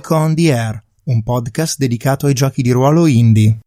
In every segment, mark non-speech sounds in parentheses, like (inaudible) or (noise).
Geek on the Air, un podcast dedicato ai giochi di ruolo indie.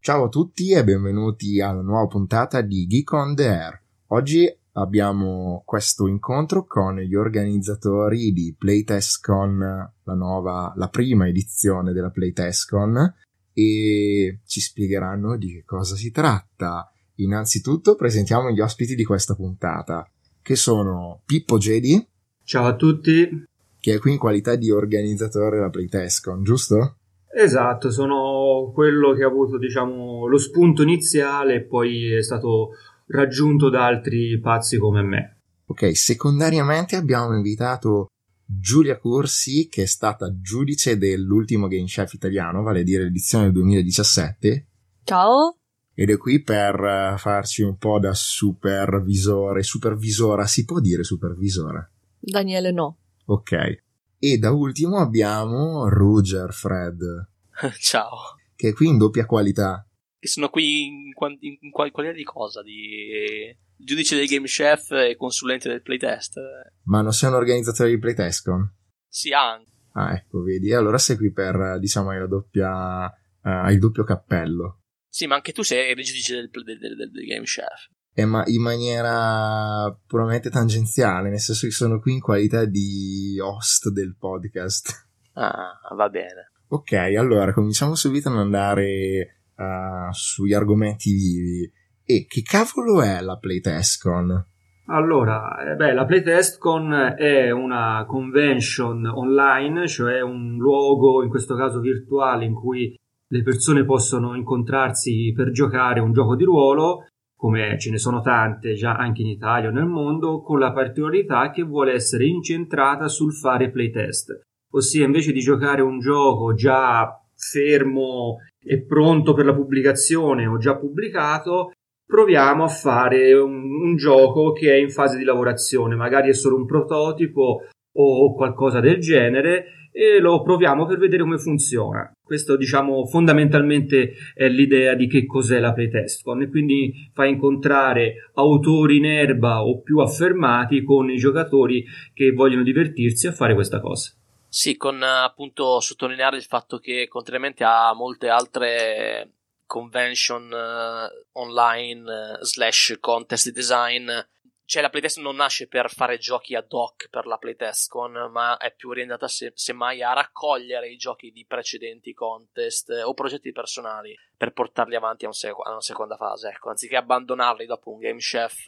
Ciao a tutti e benvenuti alla nuova puntata di Geek on the Air. Oggi abbiamo questo incontro con gli organizzatori di PlaytestCon, la nuova, la prima edizione della PlaytestCon e ci spiegheranno di che cosa si tratta. Innanzitutto presentiamo gli ospiti di questa puntata, che sono Pippo Jedi. Ciao a tutti. Che è qui in qualità di organizzatore della PlaytestCon, giusto? Esatto, sono quello che ha avuto, diciamo, lo spunto iniziale e poi è stato raggiunto da altri pazzi come me. Ok, secondariamente abbiamo invitato Giulia Corsi, che è stata giudice dell'ultimo Game Chef italiano, vale a dire l'edizione del 2017. Ciao. Ed è qui per eh, farci un po' da supervisore, supervisora, si può dire supervisora? Daniele no. Ok. E da ultimo abbiamo Ruger Fred. (laughs) Ciao. Che è qui in doppia qualità. Che sono qui in, in, in qualità di cosa? Di giudice del game chef e consulente del playtest. Ma non sei un organizzatore di playtestcon? Sì, anche. Ah, ecco, vedi. Allora sei qui per, diciamo, hai la doppia, uh, il doppio cappello. Sì, ma anche tu sei il giudice del, del, del, del game chef. Eh, ma in maniera puramente tangenziale, nel senso che sono qui in qualità di host del podcast. Ah, va bene. Ok, allora cominciamo subito ad andare uh, sugli argomenti vivi. E che cavolo è la PlaytestCon? Allora, eh beh, la PlaytestCon è una convention online, cioè un luogo, in questo caso virtuale, in cui le persone possono incontrarsi per giocare un gioco di ruolo, come ce ne sono tante già anche in Italia o nel mondo, con la particolarità che vuole essere incentrata sul fare playtest. Ossia, invece di giocare un gioco già fermo e pronto per la pubblicazione o già pubblicato, proviamo a fare un, un, gioco che è in fase di lavorazione, magari è solo un prototipo o qualcosa del genere e lo proviamo per vedere come funziona. Questo, diciamo, fondamentalmente è l'idea di che cos'è la playtestcon e quindi fa incontrare autori in erba o più affermati con i giocatori che vogliono divertirsi a fare questa cosa. Sì, con appunto sottolineare il fatto che contrariamente a molte altre convention uh, online uh, slash contest design cioè la playtest non nasce per fare giochi ad hoc per la playtestcon ma è più orientata se, semmai a raccogliere i giochi di precedenti contest eh, o progetti personali per portarli avanti a, un sec- a, una seconda fase ecco anziché abbandonarli dopo un game chef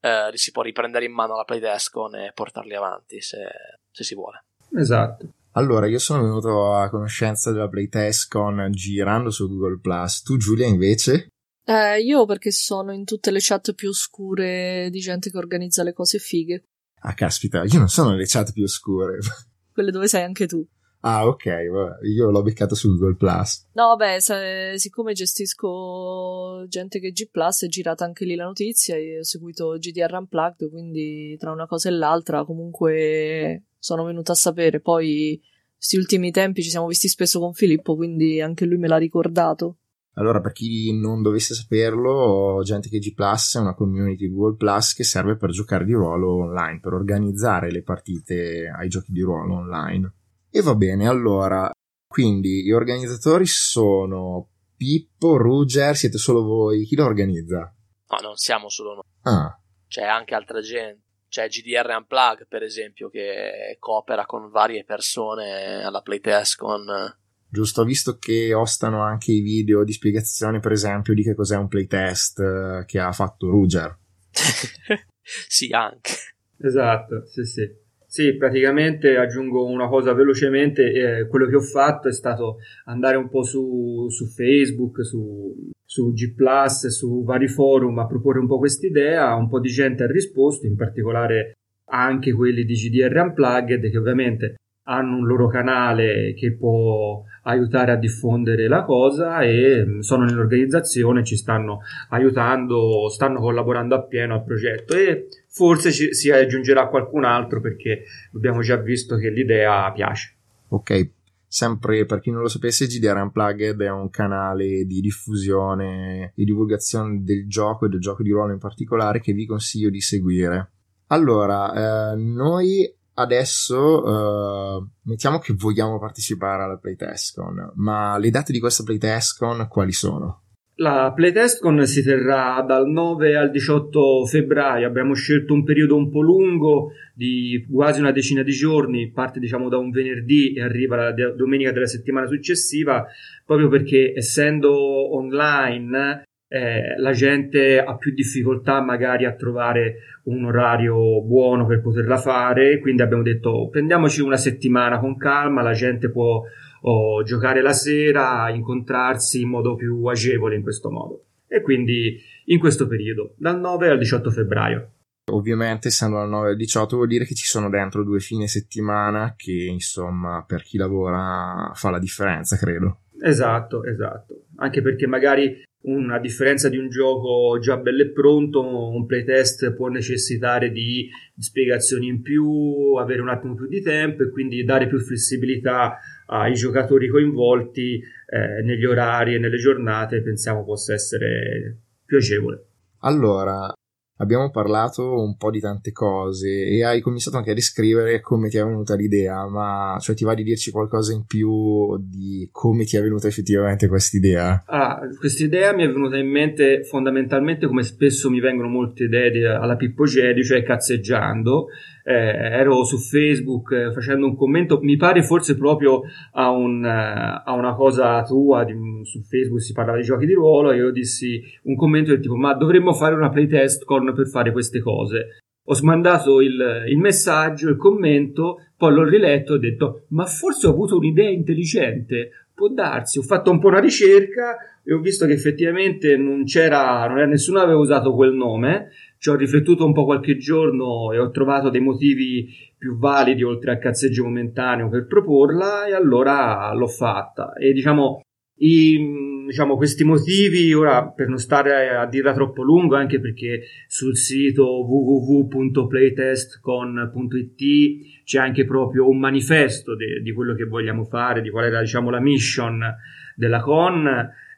eh, li si può riprendere in mano la playtestcon e portarli avanti se, se si vuole esatto allora, io sono venuto a conoscenza della PlaytestCon girando su Google Plus. Tu, Giulia, invece? Eh, io perché sono in tutte le chat più oscure di gente che organizza le cose fighe. Ah, caspita, io non sono nelle chat più oscure. (laughs) Quelle dove sei anche tu. Ah, ok, vabbè, io l'ho beccato su Google Plus. No, vabbè, se, siccome gestisco gente che G Plus, è girata anche lì la notizia e ho seguito GDR Unplugged, quindi tra una cosa e l'altra comunque sono venuta a sapere. Poi, questi ultimi tempi ci siamo visti spesso con Filippo, quindi anche lui me l'ha ricordato. Allora, per chi non dovesse saperlo, Gente che G Plus è una community Google Plus che serve per giocare di ruolo online, per organizzare le partite ai giochi di ruolo online. E va bene, allora, quindi gli organizzatori sono Pippo, Ruger, siete solo voi, chi lo organizza? No, non siamo solo noi. Ah. C'è anche altra gente. C'è GDR Unplug, per esempio, che coopera con varie persone alla playtest con giusto? Ho visto che ostano anche i video di spiegazione, per esempio, di che cos'è un playtest eh, che ha fatto Ruger. (laughs) sì, anche. Esatto, sì, sì. Sì, praticamente aggiungo una cosa velocemente, eh, quello che ho fatto è stato andare un po' su, su Facebook, su, su G ⁇ su vari forum a proporre un po' quest'idea, un po' di gente ha risposto, in particolare anche quelli di GDR Unplugged che ovviamente hanno un loro canale che può aiutare a diffondere la cosa e mm, sono nell'organizzazione, ci stanno aiutando, stanno collaborando appieno al progetto e forse ci, si aggiungerà qualcun altro perché abbiamo già visto che l'idea piace. Ok, sempre per chi non lo sapesse, GDR Unplugged è un canale di diffusione e divulgazione del gioco e del gioco di ruolo in particolare che vi consiglio di seguire. Allora, eh, noi adesso uh, mettiamo che vogliamo partecipare alla PlayTestCon, ma le date di questa PlayTestCon quali sono? La PlayTestCon si terrà dal 9 al 18 febbraio, abbiamo scelto un periodo un po' lungo di quasi una decina di giorni, parte diciamo da un venerdì e arriva la domenica della settimana successiva, proprio perché essendo online eh, la gente ha più difficoltà magari a trovare un orario buono per poterla fare, quindi abbiamo detto prendiamoci una settimana con calma, la gente può o giocare la sera, incontrarsi in modo più agevole in questo modo. E quindi in questo periodo, dal 9 al 18 febbraio. Ovviamente, essendo dal 9 al 18, vuol dire che ci sono dentro due fine settimana che, insomma, per chi lavora fa la differenza, credo. Esatto, esatto. Anche perché magari una differenza di un gioco già bello e pronto, un playtest può necessitare di spiegazioni in più, avere un attimo più di tempo e quindi dare più flessibilità ai giocatori coinvolti eh, negli orari e nelle giornate pensiamo possa essere più agevole. Allora, abbiamo parlato un po' di tante cose e hai cominciato anche a descrivere come ti è venuta l'idea, ma cioè ti va di dirci qualcosa in più di come ti è venuta effettivamente questa idea? Ah, questa idea mi è venuta in mente fondamentalmente come spesso mi vengono molte idee alla Pippo Gedi, cioè cazzeggiando. Eh, ero su Facebook eh, facendo un commento, mi pare forse proprio a, un, eh, a una cosa tua, di, su Facebook si parlava di giochi di ruolo e io dissi un commento del tipo ma dovremmo fare una playtest con per fare queste cose. Ho smandato il, il messaggio, il commento, poi l'ho riletto e ho detto: Ma forse ho avuto un'idea intelligente. Può darsi. Ho fatto un po' una ricerca e ho visto che effettivamente non c'era, non era, nessuno aveva usato quel nome. Ci ho riflettuto un po' qualche giorno e ho trovato dei motivi più validi oltre al cazzeggio momentaneo per proporla e allora l'ho fatta. E diciamo, i, diciamo, questi motivi, ora per non stare a dirla troppo lungo, anche perché sul sito www.playtestcon.it c'è anche proprio un manifesto de, di quello che vogliamo fare, di qual era diciamo, la mission della con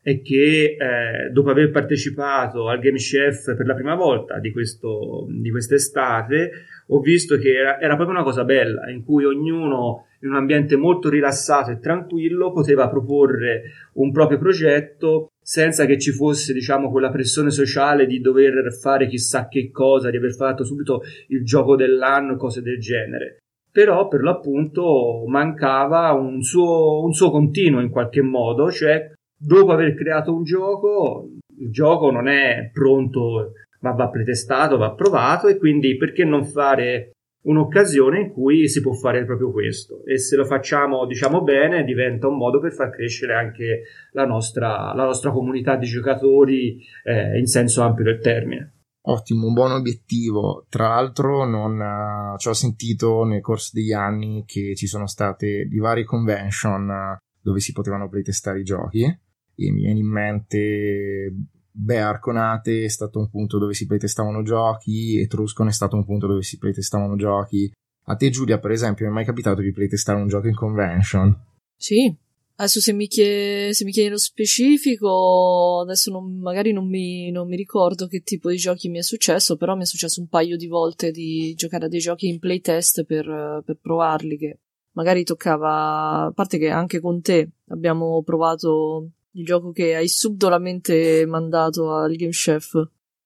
e che eh, dopo aver partecipato al Game Chef per la prima volta di, questo, di quest'estate ho visto che era, era proprio una cosa bella in cui ognuno in un ambiente molto rilassato e tranquillo poteva proporre un proprio progetto senza che ci fosse, diciamo, quella pressione sociale di dover fare chissà che cosa, di aver fatto subito il gioco dell'anno cose del genere. Però per l'appunto mancava un suo, un suo continuo in qualche modo, cioè dopo aver creato un gioco, il gioco non è pronto, ma va pretestato, va provato e quindi perché non fare un'occasione in cui si può fare proprio questo e se lo facciamo diciamo bene diventa un modo per far crescere anche la nostra, la nostra comunità di giocatori eh, in senso ampio del termine. Ottimo, un buon obiettivo. Tra l'altro non uh, ci ho sentito nel corso degli anni che ci sono state di varie convention uh, dove si potevano playtestare i giochi e mi viene in mente Beh, Arconate è stato un punto dove si playtestavano giochi, Etruscon è stato un punto dove si playtestavano giochi. A te, Giulia, per esempio, è mai capitato di playtestare un gioco in convention? Sì. Adesso se mi, chiede, se mi chiedi nello specifico, adesso non, magari non mi, non mi, ricordo che tipo di giochi mi è successo, però mi è successo un paio di volte di giocare a dei giochi in playtest per, per provarli, che magari toccava, a parte che anche con te abbiamo provato il gioco che hai subdolamente mandato al Game Chef.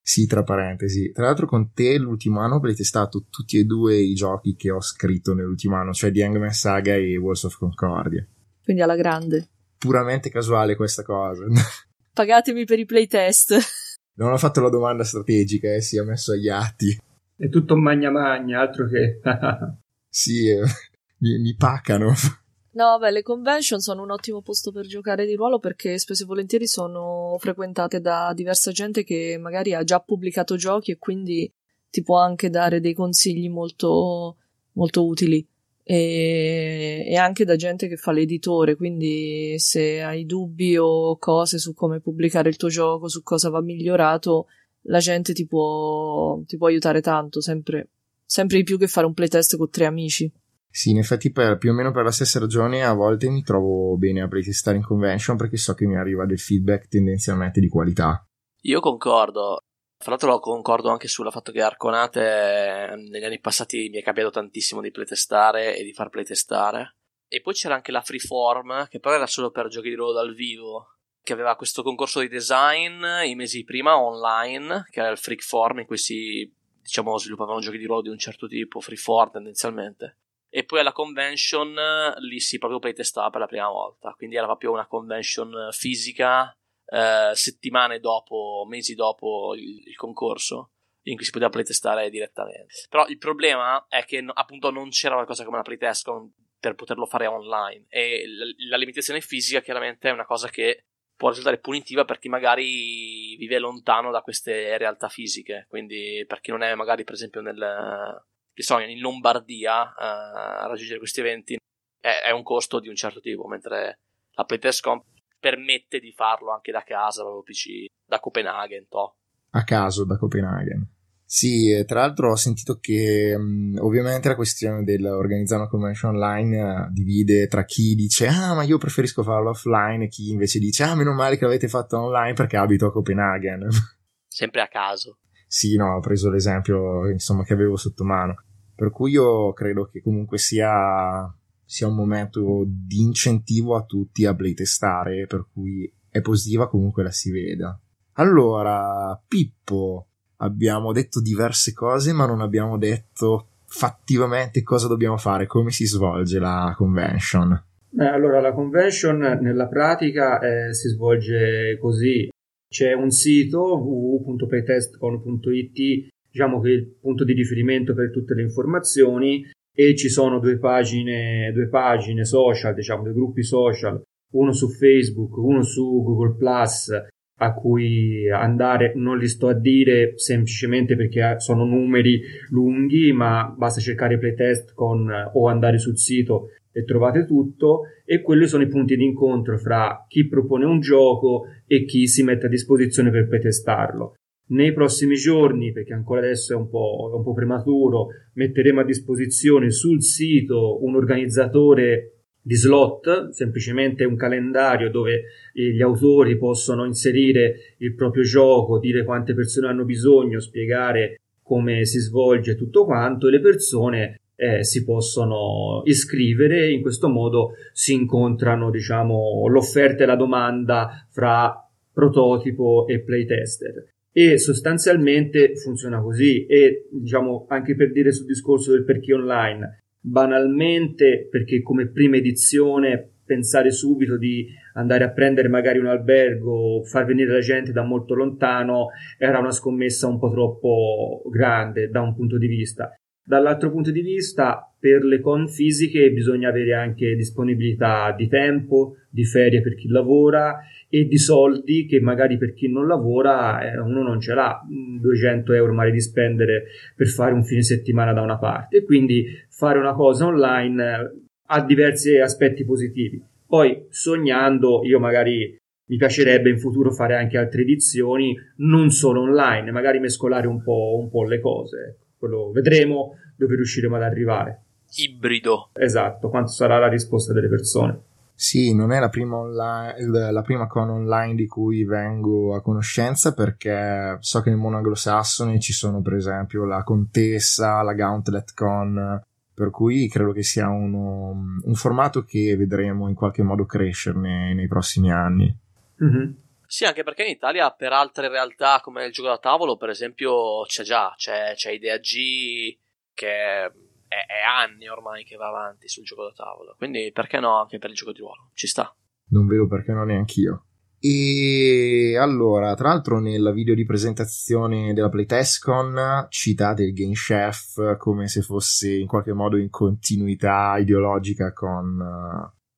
Sì, tra parentesi. Tra l'altro con te l'ultimo anno avrete testato tutti e due i giochi che ho scritto nell'ultimo anno, cioè The Hangman Saga e Walls of Concordia. Quindi alla grande. Puramente casuale questa cosa. (laughs) Pagatemi per i playtest. Non ho fatto la domanda strategica, eh, si è messo agli atti. È tutto magna magna, altro che... (laughs) sì, eh, (laughs) mi, mi pacano. No, vabbè, le convention sono un ottimo posto per giocare di ruolo perché spesso e volentieri sono frequentate da diversa gente che magari ha già pubblicato giochi e quindi ti può anche dare dei consigli molto, molto utili. E, e anche da gente che fa l'editore, quindi se hai dubbi o cose su come pubblicare il tuo gioco, su cosa va migliorato, la gente ti può, ti può aiutare tanto, sempre, sempre di più che fare un playtest con tre amici. Sì, in effetti per, più o meno per la stessa ragione a volte mi trovo bene a playtestare in convention perché so che mi arriva del feedback tendenzialmente di qualità. Io concordo. Fra l'altro concordo anche sul fatto che Arconate negli anni passati mi è capitato tantissimo di playtestare e di far playtestare. E poi c'era anche la Freeform, che però era solo per giochi di ruolo dal vivo, che aveva questo concorso di design i mesi prima online, che era il Freakform, in cui si diciamo sviluppavano giochi di ruolo di un certo tipo, Freeform tendenzialmente. E poi alla convention lì si proprio playtestava per la prima volta, quindi era proprio una convention fisica eh, settimane dopo, mesi dopo il, il, concorso, in cui si poteva playtestare direttamente. Però il problema è che appunto non c'era qualcosa come una playtest con, per poterlo fare online e la, la limitazione fisica chiaramente è una cosa che può risultare punitiva per chi magari vive lontano da queste realtà fisiche. Quindi, per chi non è magari, per esempio, nel, so, in Lombardia eh, a raggiungere questi eventi, è, è, un costo di un certo tipo, mentre la Playtest Comp permette di farlo anche da casa, proprio PC, da Copenaghen, to. A caso da Copenaghen. Sì, tra l'altro ho sentito che mh, ovviamente la questione dell'organizzare una convention online uh, divide tra chi dice ah ma io preferisco farlo offline e chi invece dice ah meno male che l'avete fatto online perché abito a Copenaghen. Sempre a caso. Sì, no, ho preso l'esempio insomma che avevo sotto mano. Per cui io credo che comunque sia sia un momento di incentivo a tutti a playtestare, per cui è positiva comunque la si veda. Allora, Pippo, abbiamo detto diverse cose, ma non abbiamo detto fattivamente cosa dobbiamo fare, come si svolge la convention. Eh, allora, la convention nella pratica eh, si svolge così. C'è un sito www.playtestcon.it, diciamo che è il punto di riferimento per tutte le informazioni e ci sono due pagine, due pagine social, diciamo, due gruppi social, uno su Facebook, uno su Google a cui andare, non li sto a dire semplicemente perché sono numeri lunghi, ma basta cercare playtest con, o andare sul sito e trovate tutto e quelli sono i punti di incontro fra chi propone un gioco e chi si mette a disposizione per playtestarlo. Nei prossimi giorni, perché ancora adesso è un, po', è un po' prematuro, metteremo a disposizione sul sito un organizzatore di slot, semplicemente un calendario dove eh, gli autori possono inserire il proprio gioco, dire quante persone hanno bisogno, spiegare come si svolge tutto quanto e le persone eh, si possono iscrivere. In questo modo si incontrano diciamo l'offerta e la domanda fra prototipo e playtester. E sostanzialmente funziona così. E diciamo anche per dire sul discorso del perché online banalmente perché come prima edizione pensare subito di andare a prendere magari un albergo, far venire la gente da molto lontano era una scommessa un po' troppo grande da un punto di vista. Dall'altro punto di vista, per le con fisiche bisogna avere anche disponibilità di tempo, di ferie per chi lavora e di soldi che magari per chi non lavora eh, uno non ce l'ha 200 euro magari di spendere per fare un fine settimana da una parte. Quindi fare una cosa online eh, ha diversi aspetti positivi. Poi sognando io magari mi piacerebbe in futuro fare anche altre edizioni non solo online magari mescolare un po', un po le cose quello vedremo dove riusciremo ad arrivare ibrido esatto quanto sarà la risposta delle persone sì, non è la prima, online, la prima con online di cui vengo a conoscenza perché so che nel mondo anglosassone ci sono per esempio la Contessa, la Gauntlet Con, per cui credo che sia uno, un formato che vedremo in qualche modo crescerne nei prossimi anni. Mm-hmm. Sì, anche perché in Italia per altre realtà come il gioco da tavolo, per esempio, c'è già, c'è, c'è Idea G che è, è, anni ormai che va avanti sul gioco da tavola. Quindi perché no anche per il gioco di ruolo? Ci sta. Non vedo perché no neanch'io. E allora, tra l'altro, nella video di presentazione della PlayTestCon citate il Game Chef come se fosse in qualche modo in continuità ideologica con,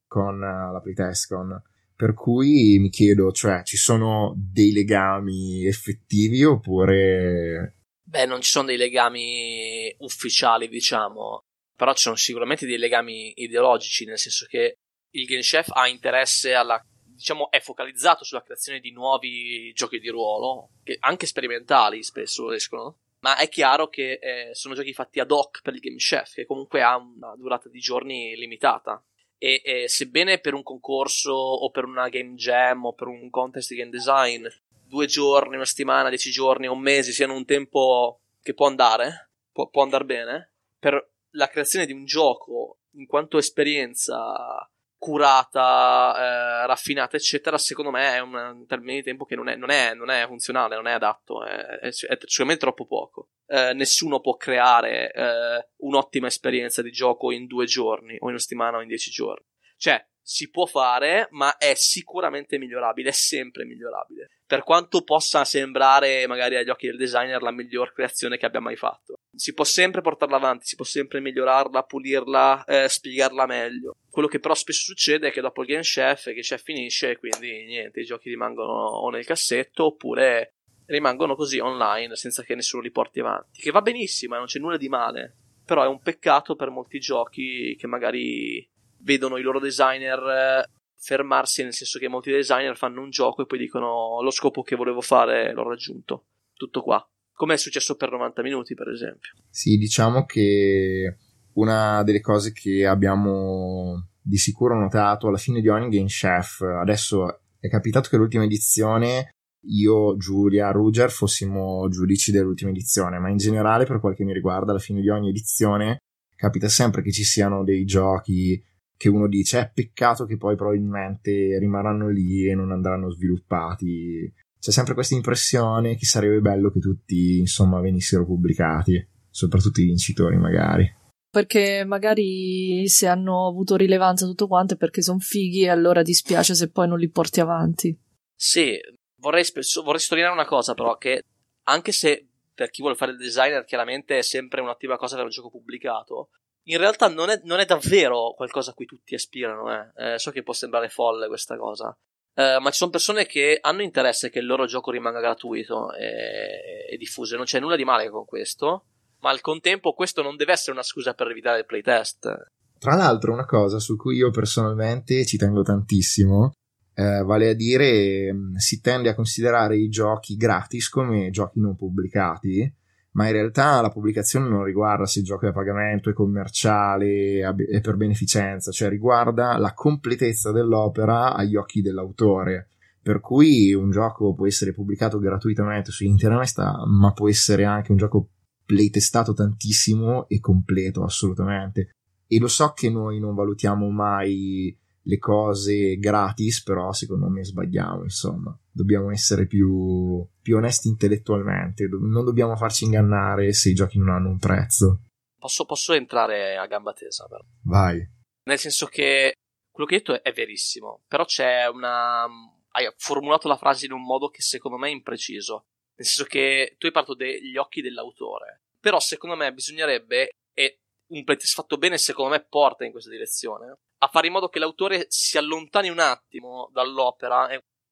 con la PlayTestCon. Per cui mi chiedo, cioè, ci sono dei legami effettivi oppure Beh, non ci sono dei legami ufficiali, diciamo, però ci sono sicuramente dei legami ideologici, nel senso che il Game Chef ha interesse alla diciamo è focalizzato sulla creazione di nuovi giochi di ruolo, che anche sperimentali spesso escono, ma è chiaro che eh, sono giochi fatti ad hoc per il Game Chef, che comunque ha una durata di giorni limitata. E, e sebbene per un concorso o per una game jam o per un contest di game design due giorni, una settimana, dieci giorni, un mese siano un tempo che può andare, può, può andare bene, per la creazione di un gioco in quanto esperienza curata, eh, raffinata, eccetera, secondo me è un termine di tempo che non è, non è, non è funzionale, non è adatto, è, è, è sicuramente troppo poco. Eh, nessuno può creare eh, un'ottima esperienza di gioco in due giorni, o in una settimana, o in dieci giorni. Cioè, si può fare, ma è sicuramente migliorabile, è sempre migliorabile. Per quanto possa sembrare, magari agli occhi del designer, la miglior creazione che abbia mai fatto. Si può sempre portarla avanti, si può sempre migliorarla, pulirla, eh, spiegarla meglio. Quello che però spesso succede è che dopo il game chef, che chef finisce, quindi niente, i giochi rimangono o nel cassetto oppure rimangono così online senza che nessuno li porti avanti. Che va benissimo, eh, non c'è nulla di male. Però è un peccato per molti giochi che magari vedono i loro designer eh, fermarsi, nel senso che molti designer fanno un gioco e poi dicono lo scopo che volevo fare l'ho raggiunto. Tutto qua. Come è successo per 90 minuti, per esempio. Sì, diciamo che una delle cose che abbiamo di sicuro notato alla fine di ogni Game Chef, adesso è capitato che l'ultima edizione io, Giulia, Ruger fossimo giudici dell'ultima edizione, ma in generale per quel che mi riguarda alla fine di ogni edizione capita sempre che ci siano dei giochi che uno dice è peccato che poi probabilmente rimarranno lì e non andranno sviluppati. C'è sempre questa impressione che sarebbe bello che tutti, insomma, venissero pubblicati, soprattutto i vincitori magari. Perché magari se hanno avuto rilevanza tutto quanto è perché sono fighi e allora dispiace se poi non li porti avanti. Sì, vorrei, vorrei sottolineare una cosa però, che anche se per chi vuole fare il designer chiaramente è sempre un'attiva cosa avere un gioco pubblicato, in realtà non è, non è, davvero qualcosa a cui tutti aspirano. Eh. Eh, so che può sembrare folle questa cosa. Eh, ma ci sono persone che hanno interesse che il loro gioco rimanga gratuito e, e diffuso. Non c'è nulla di male con questo. Ma al contempo questo non deve essere una scusa per evitare il playtest. Tra l'altro, una cosa su cui io personalmente ci tengo tantissimo, eh, vale a dire, mm, si tende a considerare i giochi gratis come giochi non pubblicati ma in realtà la pubblicazione non riguarda se il gioco è a pagamento, è commerciale, è per beneficenza, cioè riguarda la completezza dell'opera agli occhi dell'autore. Per cui un gioco può essere pubblicato gratuitamente su internet, ma può essere anche un gioco playtestato tantissimo e completo, assolutamente. E lo so che noi non valutiamo mai le cose gratis, però secondo me sbagliamo, insomma. Dobbiamo essere più, più onesti intellettualmente, non dobbiamo farci ingannare se i giochi non hanno un prezzo. Posso, posso entrare a gamba tesa, però. Vai. Nel senso che quello che hai detto è, è verissimo, però c'è una... hai formulato la frase in un modo che secondo me è impreciso. Nel senso che tu hai parlato degli occhi dell'autore, però secondo me bisognerebbe, e un playtest fatto bene secondo me porta in questa direzione, a fare in modo che l'autore si allontani un attimo dall'opera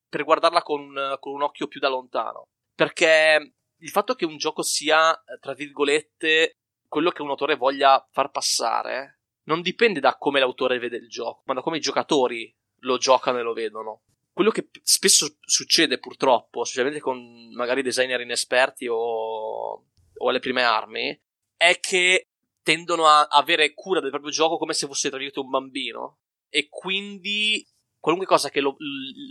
per guardarla con un, con un occhio più da lontano. Perché il fatto che un gioco sia, tra virgolette, quello che un autore voglia far passare, non dipende da come l'autore vede il gioco, ma da come i giocatori lo giocano e lo vedono. Quello che spesso succede purtroppo, specialmente con magari designer inesperti o, o alle prime armi, è che tendono a avere cura del proprio gioco come se fosse, tra virgolette, un bambino. E quindi qualunque cosa che lo,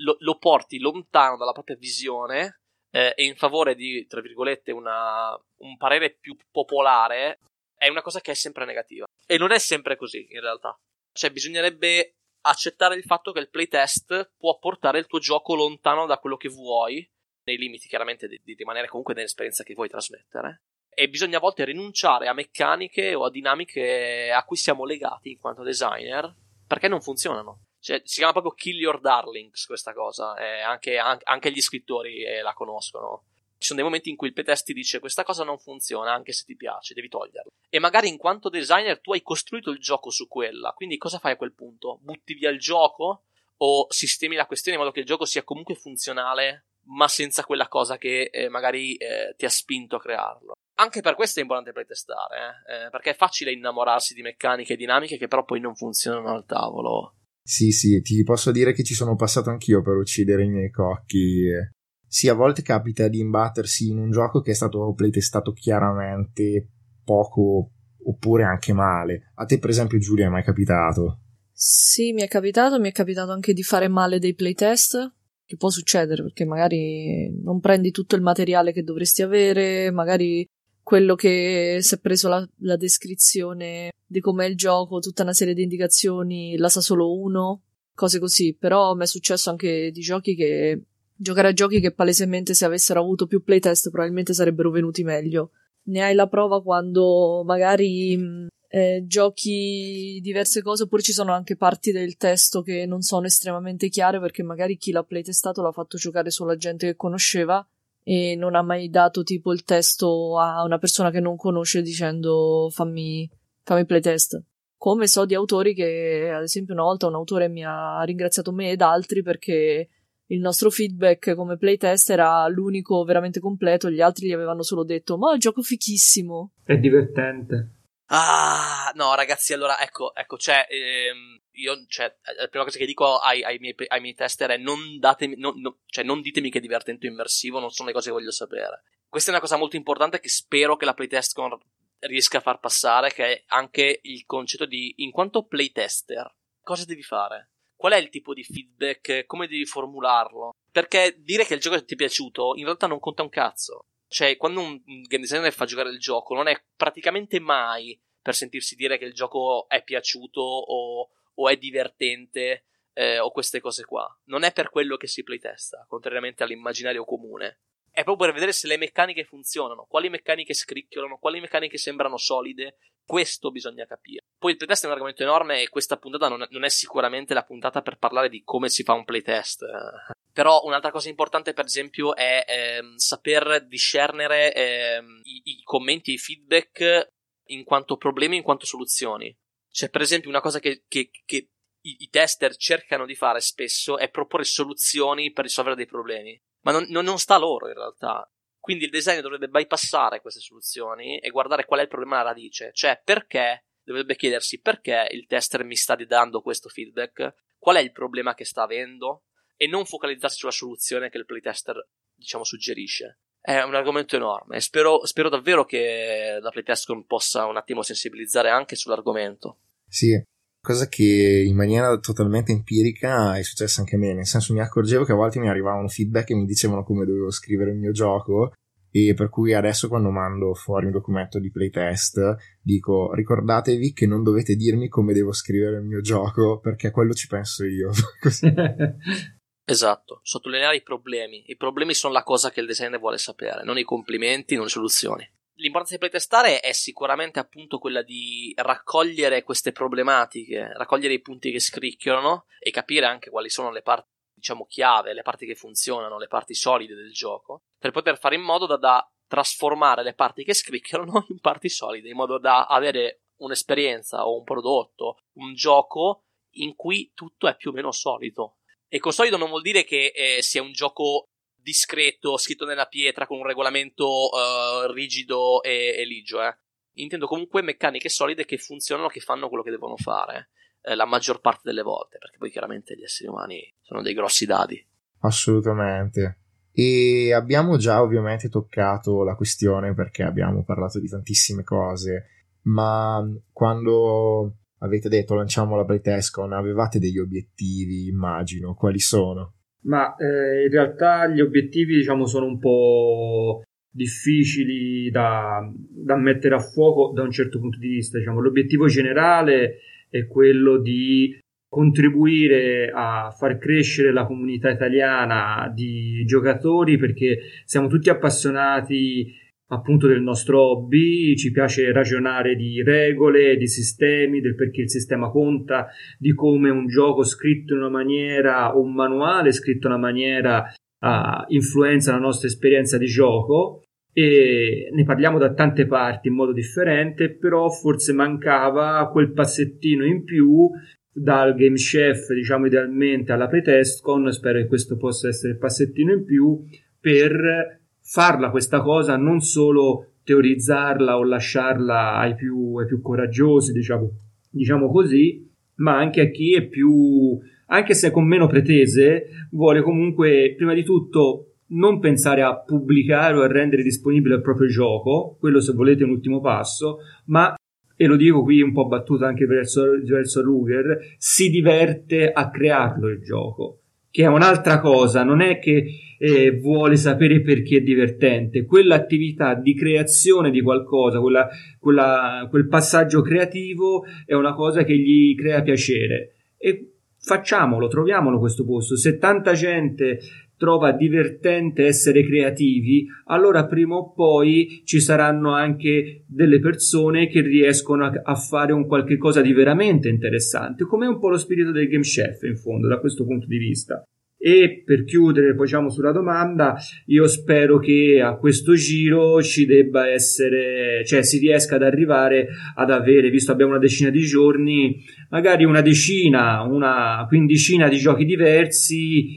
lo, lo porti lontano dalla propria visione eh, e in favore di, tra virgolette, una, un parere più popolare, è una cosa che è sempre negativa. E non è sempre così, in realtà. Cioè, bisognerebbe accettare il fatto che il playtest può portare il tuo gioco lontano da quello che vuoi, nei limiti chiaramente di, di rimanere comunque nell'esperienza che vuoi trasmettere e bisogna a volte rinunciare a meccaniche o a dinamiche a cui siamo legati in quanto designer perché non funzionano. Cioè, si chiama proprio Kill Your Darlings questa cosa, eh, anche, anche, gli scrittori eh, la conoscono. Ci sono dei momenti in cui il playtest ti dice questa cosa non funziona anche se ti piace, devi toglierla. E magari in quanto designer tu hai costruito il gioco su quella, quindi cosa fai a quel punto? Butti via il gioco o sistemi la questione in modo che il gioco sia comunque funzionale ma senza quella cosa che eh, magari eh, ti ha spinto a crearlo anche per questo è importante playtestare, eh? eh? perché è facile innamorarsi di meccaniche e dinamiche che però poi non funzionano al tavolo. Sì, sì, ti posso dire che ci sono passato anch'io per uccidere i miei cocchi. Sì, a volte capita di imbattersi in un gioco che è stato playtestato chiaramente poco oppure anche male. A te, per esempio, Giulia, è mai capitato? Sì, mi è capitato, mi è capitato anche di fare male dei playtest che può succedere perché magari non prendi tutto il materiale che dovresti avere, magari quello che si è preso la, la descrizione di com'è il gioco, tutta una serie di indicazioni, la sa solo uno, cose così. Però mi è successo anche di giochi che giocare a giochi che palesemente se avessero avuto più playtest probabilmente sarebbero venuti meglio. Ne hai la prova quando magari eh, giochi diverse cose oppure ci sono anche parti del testo che non sono estremamente chiare perché magari chi l'ha playtestato l'ha fatto giocare solo a gente che conosceva e non ha mai dato tipo il testo a una persona che non conosce dicendo fammi, fammi playtest. Come so di autori che, ad esempio, una volta un autore mi ha ringraziato me ed altri perché il nostro feedback come playtest era l'unico veramente completo, gli altri gli avevano solo detto ma è un gioco fichissimo. È divertente. Ah, no, ragazzi, allora ecco, ecco, cioè, ehm, io, cioè, la prima cosa che dico ai, ai, miei, ai miei, tester è non datemi, non, no, cioè, non ditemi che è divertente o immersivo, non sono le cose che voglio sapere. Questa è una cosa molto importante che spero che la playtest con riesca a far passare, che è anche il concetto di, in quanto playtester, cosa devi fare? Qual è il tipo di feedback? Come devi formularlo? Perché dire che il gioco ti è piaciuto in realtà non conta un cazzo. Cioè, quando un game designer fa giocare il gioco, non è praticamente mai per sentirsi dire che il gioco è piaciuto o, o è divertente eh, o queste cose qua. Non è per quello che si playtesta, contrariamente all'immaginario comune. È proprio per vedere se le meccaniche funzionano, quali meccaniche scricchiolano, quali meccaniche sembrano solide. Questo bisogna capire. Poi il playtest è un argomento enorme e questa puntata non non è sicuramente la puntata per parlare di come si fa un playtest. (laughs) Però un'altra cosa importante, per esempio, è ehm, saper discernere ehm, i, i, commenti, i feedback in quanto problemi, in quanto soluzioni. Cioè, per esempio, una cosa che, che, che i, i, tester cercano di fare spesso è proporre soluzioni per risolvere dei problemi. Ma non, non, non sta loro, in realtà. Quindi il designer dovrebbe bypassare queste soluzioni e guardare qual è il problema alla radice. Cioè, perché dovrebbe chiedersi perché il tester mi sta dando questo feedback, qual è il problema che sta avendo, e non focalizzarsi sulla soluzione che il playtester, diciamo, suggerisce. È un argomento enorme spero, spero davvero che la playtest possa un attimo sensibilizzare anche sull'argomento. Sì, cosa che in maniera totalmente empirica è successa anche a me, nel senso mi accorgevo che a volte mi arrivavano feedback e mi dicevano come dovevo scrivere il mio gioco e per cui adesso quando mando fuori un documento di playtest dico ricordatevi che non dovete dirmi come devo scrivere il mio gioco perché quello ci penso io. (laughs) Esatto, sottolineare i problemi. I problemi sono la cosa che il designer vuole sapere, non i complimenti, non le soluzioni. L'importanza di playtestare è sicuramente appunto quella di raccogliere queste problematiche, raccogliere i punti che scricchiolano e capire anche quali sono le parti, diciamo, chiave, le parti che funzionano, le parti solide del gioco, per poter fare in modo da, da trasformare le parti che scricchiolano (laughs) in parti solide, in modo da avere un'esperienza o un prodotto, un gioco in cui tutto è più o meno solido, e con solido non vuol dire che eh, sia un gioco discreto, scritto nella pietra, con un regolamento uh, rigido e, e ligio, eh. Intendo comunque meccaniche solide che funzionano, che fanno quello che devono fare. Eh, la maggior parte delle volte, perché poi chiaramente gli esseri umani sono dei grossi dadi. Assolutamente. E abbiamo già ovviamente toccato la questione perché abbiamo parlato di tantissime cose, ma quando avete detto lanciamo la Playtescon, avevate degli obiettivi, immagino, quali sono? Ma eh, in realtà gli obiettivi diciamo sono un po' difficili da, da, mettere a fuoco da un certo punto di vista. Diciamo. L'obiettivo generale è quello di contribuire a far crescere la comunità italiana di giocatori perché siamo tutti appassionati appunto del nostro hobby, ci piace ragionare di regole, di sistemi, del perché il sistema conta, di come un gioco scritto in una maniera o un manuale scritto in una maniera uh, influenza la nostra esperienza di gioco. E ne parliamo da tante parti in modo differente, però forse mancava quel passettino in più dal game chef, diciamo idealmente alla playtestcon, spero che questo possa essere il passettino in più per farla questa cosa, non solo teorizzarla o lasciarla ai più, ai più coraggiosi, diciamo, diciamo così, ma anche a chi è più, anche se con meno pretese, vuole comunque prima di tutto non pensare a pubblicare o a rendere disponibile il proprio gioco, quello se volete è un ultimo passo, ma e lo dico qui un po' battuto anche verso, verso Ruger, si diverte a crearlo il gioco che è un'altra cosa, non è che eh, vuole sapere perché è divertente, quell'attività di creazione di qualcosa, quella, quella, quel passaggio creativo è una cosa che gli crea piacere e facciamolo, troviamolo questo posto. Se tanta gente trova divertente essere creativi, allora prima o poi ci saranno anche delle persone che riescono a, a fare un qualche cosa di veramente interessante, come un po' lo spirito del game chef in fondo da questo punto di vista. E per chiudere, poi diciamo sulla domanda, io spero che a questo giro ci debba essere, cioè si riesca ad arrivare ad avere, visto abbiamo una decina di giorni, magari una decina, una quindicina di giochi diversi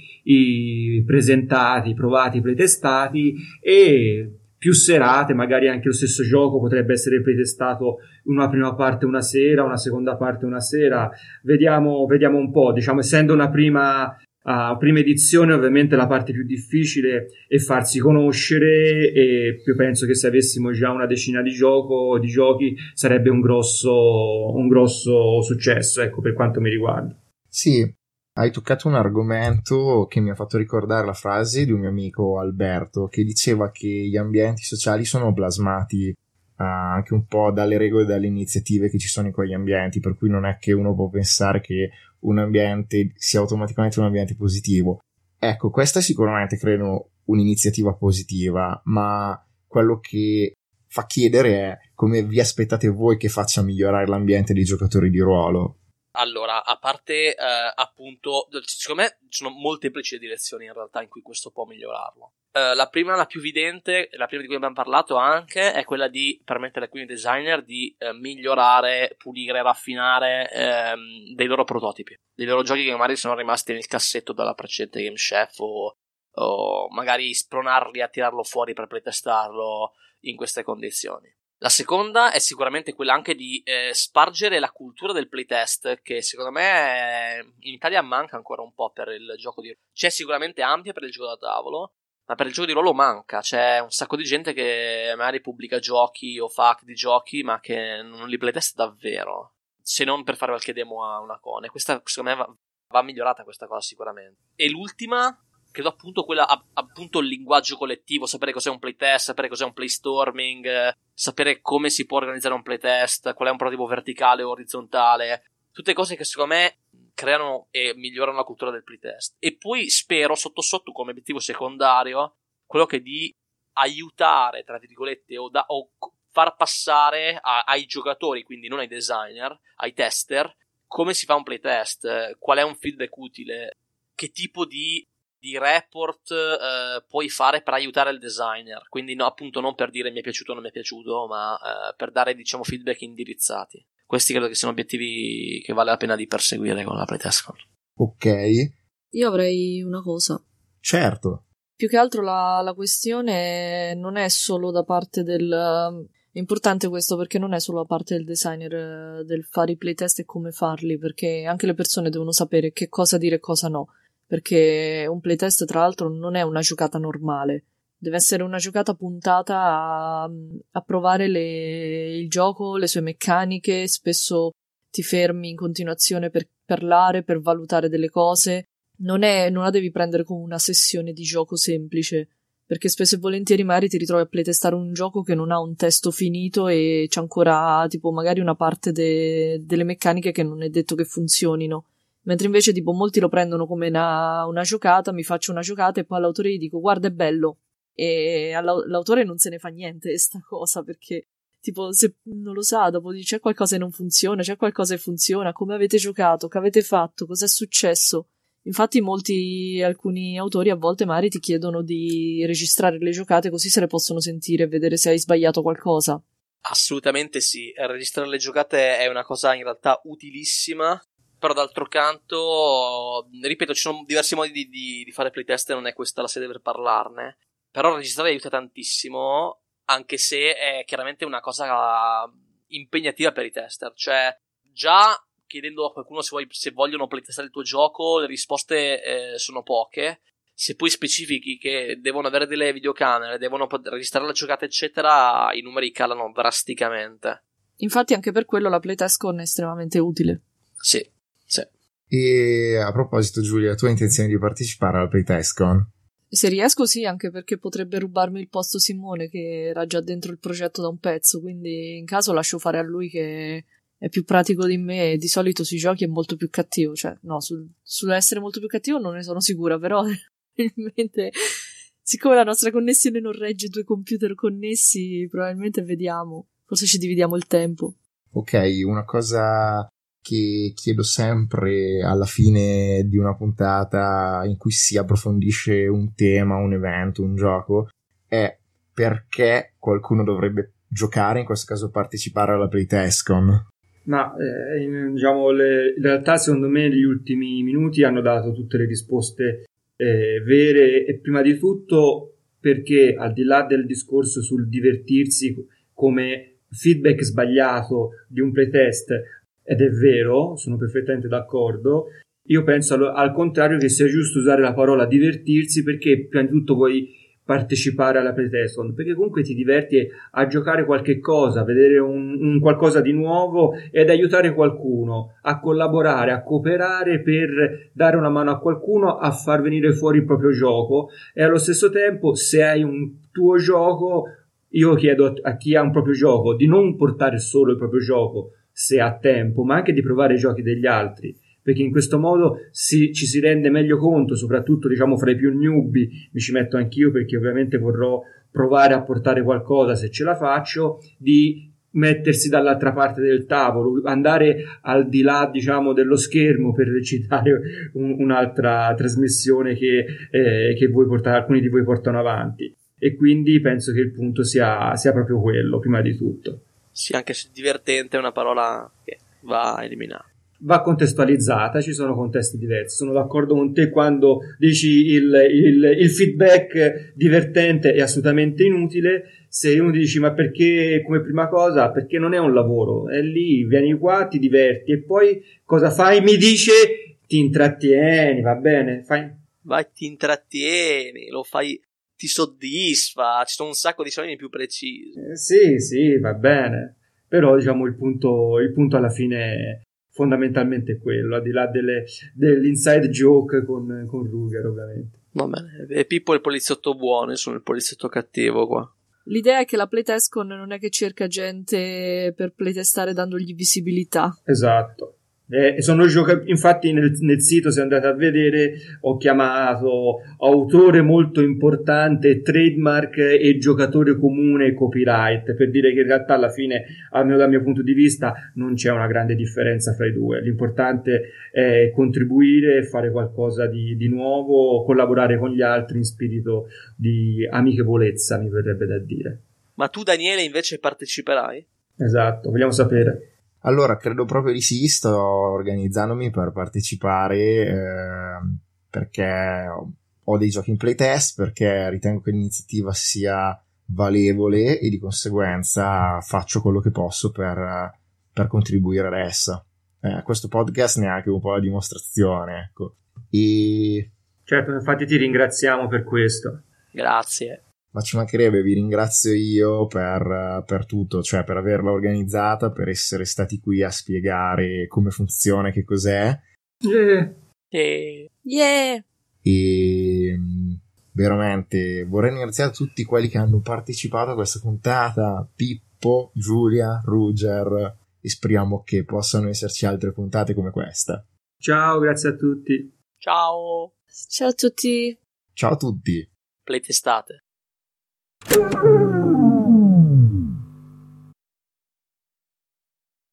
presentati, provati, pretestati e più serate, magari anche lo stesso gioco potrebbe essere pretestato una prima parte una sera, una seconda parte una sera. Vediamo, vediamo un po', diciamo, essendo una prima Uh, prima edizione ovviamente la parte più difficile è farsi conoscere e io penso che se avessimo già una decina di, gioco, di giochi sarebbe un grosso, un grosso successo ecco per quanto mi riguarda. Sì hai toccato un argomento che mi ha fatto ricordare la frase di un mio amico Alberto che diceva che gli ambienti sociali sono plasmati uh, anche un po' dalle regole e dalle iniziative che ci sono in quegli ambienti, per cui non è che uno può pensare che un ambiente sia automaticamente un ambiente positivo. Ecco, questa sicuramente credo un'iniziativa positiva, ma quello che fa chiedere è come vi aspettate voi che faccia migliorare l'ambiente dei giocatori di ruolo. Allora, a parte eh, appunto, secondo me ci sono molteplici direzioni in realtà in cui questo può migliorarlo. Uh, la prima, la più evidente, la prima di cui abbiamo parlato anche, è quella di permettere ai quindi designer di uh, migliorare, pulire, raffinare uh, dei loro prototipi, dei loro giochi che magari sono rimasti nel cassetto dalla precedente Game Chef o, o magari spronarli a tirarlo fuori per playtestarlo in queste condizioni. La seconda è sicuramente quella anche di eh, spargere la cultura del playtest, che secondo me in Italia manca ancora un po' per il gioco di ruolo. C'è sicuramente ampia per il gioco da tavolo, ma per il gioco di ruolo manca. C'è un sacco di gente che magari pubblica giochi o fa hack di giochi, ma che non li playtest davvero. Se non per fare qualche demo a una con. E questa, secondo me, va, va migliorata questa cosa sicuramente. E l'ultima credo appunto quella appunto il linguaggio collettivo, sapere cos'è un playtest, sapere cos'è un playstorming, sapere come si può organizzare un playtest, qual è un prototipo verticale o orizzontale, tutte cose che secondo me creano e migliorano la cultura del playtest. E poi spero sotto sotto come obiettivo secondario quello che di aiutare, tra virgolette, o, da, o far passare a, ai giocatori, quindi non ai designer, ai tester, come si fa un playtest, qual è un feedback utile, che tipo di di report eh, puoi fare per aiutare il designer. Quindi, no, appunto, non per dire mi è piaciuto o non mi è piaciuto, ma eh, per dare, diciamo, feedback indirizzati. Questi credo che siano obiettivi che vale la pena di perseguire con la playtest. Ok. Io avrei una cosa. Certo. Più che altro la, la questione non è solo da parte del. È importante questo perché non è solo da parte del designer eh, del fare i playtest e come farli, perché anche le persone devono sapere che cosa dire e cosa no perché un playtest tra l'altro non è una giocata normale, deve essere una giocata puntata a, a provare le, il gioco, le sue meccaniche, spesso ti fermi in continuazione per parlare, per valutare delle cose, non, è, non la devi prendere come una sessione di gioco semplice, perché spesso e volentieri magari ti ritrovi a playtestare un gioco che non ha un testo finito e c'è ancora tipo magari una parte de- delle meccaniche che non è detto che funzionino Mentre invece, tipo, molti lo prendono come una, una giocata, mi faccio una giocata e poi all'autore gli dico, guarda, è bello. E l'autore non se ne fa niente (laughs) sta cosa perché, tipo, se non lo sa, dopo dice c'è qualcosa che non funziona, c'è qualcosa che funziona, come avete giocato, che avete fatto, cos'è successo. Infatti, molti, alcuni autori a volte magari ti chiedono di registrare le giocate così se le possono sentire e vedere se hai sbagliato qualcosa. Assolutamente sì, registrare le giocate è una cosa in realtà utilissima però d'altro canto, ripeto, ci sono diversi modi di, di, di fare playtest e non è questa la sede per parlarne. Però registrare aiuta tantissimo, anche se è chiaramente una cosa impegnativa per i tester. Cioè, già chiedendo a qualcuno se, vuoi, se vogliono playtestare il tuo gioco, le risposte eh, sono poche. Se poi specifichi che devono avere delle videocamere, devono registrare la giocata, eccetera, i numeri calano drasticamente. Infatti, anche per quello la playtest con è estremamente utile. Sì, E a proposito, Giulia, tu hai intenzione di partecipare alla PlayTestCon? Se riesco, sì, anche perché potrebbe rubarmi il posto Simone, che era già dentro il progetto da un pezzo. Quindi, in caso, lascio fare a lui che è più pratico di me e di solito sui giochi è molto più cattivo. Cioè, no, sul, sull'essere molto più cattivo non ne sono sicura, però (laughs) probabilmente siccome la nostra connessione non regge due computer connessi, probabilmente vediamo. Forse ci dividiamo il tempo. Ok, una cosa che chiedo sempre alla fine di una puntata in cui si approfondisce un tema, un evento, un gioco, è perché qualcuno dovrebbe giocare, in questo caso partecipare alla PlayTestCon. Ma eh, diciamo, le, in realtà secondo me gli ultimi minuti hanno dato tutte le risposte eh, vere e prima di tutto perché al di là del discorso sul divertirsi come feedback sbagliato di un playtest ed è vero, sono perfettamente d'accordo. Io penso al, al contrario che sia giusto usare la parola divertirsi perché prima di tutto vuoi partecipare alla playtest perché comunque ti diverti a giocare qualche cosa, a vedere un, un, qualcosa di nuovo ed aiutare qualcuno a collaborare, a cooperare per dare una mano a qualcuno a far venire fuori il proprio gioco e allo stesso tempo se hai un tuo gioco io chiedo a, a chi ha un proprio gioco di non portare solo il proprio gioco se ha tempo, ma anche di provare i giochi degli altri, perché in questo modo si, ci si rende meglio conto, soprattutto diciamo fra i più newbie, mi ci metto anch'io perché ovviamente vorrò provare a portare qualcosa se ce la faccio, di mettersi dall'altra parte del tavolo, andare al di là, diciamo, dello schermo per recitare un, un'altra trasmissione che, eh, che voi portate, alcuni di voi portano avanti. E quindi penso che il punto sia, sia proprio quello, prima di tutto. Sì, anche se divertente è una parola che va eliminata. Va contestualizzata, ci sono contesti diversi. Sono d'accordo con te quando dici il, il, il feedback divertente è assolutamente inutile. Se uno dici ma perché come prima cosa? Perché non è un lavoro, è lì, vieni qua, ti diverti e poi cosa fai? Mi dice ti intrattieni, va bene? Fai... Vai, ti intrattieni, lo fai ti soddisfa, ci sono un sacco di sinonimi più precisi. Eh, sì, sì, va bene. Però diciamo il punto, il punto alla fine è fondamentalmente quello, al di là delle, dell'inside joke con, con Ruger ovviamente. Va bene, e Pippo è il poliziotto buono, sono il poliziotto cattivo qua. L'idea è che la playtestcon non è che cerca gente per playtestare dandogli visibilità. Esatto. Eh, sono giocatori, infatti nel, nel, sito se andate a vedere ho chiamato autore molto importante, trademark e giocatore comune copyright per dire che in realtà alla fine almeno dal mio punto di vista non c'è una grande differenza fra i due, l'importante è contribuire, fare qualcosa di, di nuovo, collaborare con gli altri in spirito di amichevolezza mi verrebbe da dire. Ma tu Daniele invece parteciperai? Esatto, vogliamo sapere. Allora, credo proprio di sì, sto organizzandomi per partecipare eh, perché ho dei giochi in playtest, perché ritengo che l'iniziativa sia valevole e di conseguenza faccio quello che posso per, per contribuire ad essa. Eh, questo podcast ne è anche un po' la dimostrazione, ecco. E... Certo, infatti ti ringraziamo per questo. Grazie ma ci mancherebbe, vi ringrazio io per, per, tutto, cioè per averla organizzata, per essere stati qui a spiegare come funziona, che cos'è. Yeah. Yeah. E veramente vorrei ringraziare tutti quelli che hanno partecipato a questa puntata, Pippo, Giulia, Ruger, e speriamo che possano esserci altre puntate come questa. Ciao, grazie a tutti. Ciao. Ciao a tutti. Ciao a tutti. Playtestate. Thank you.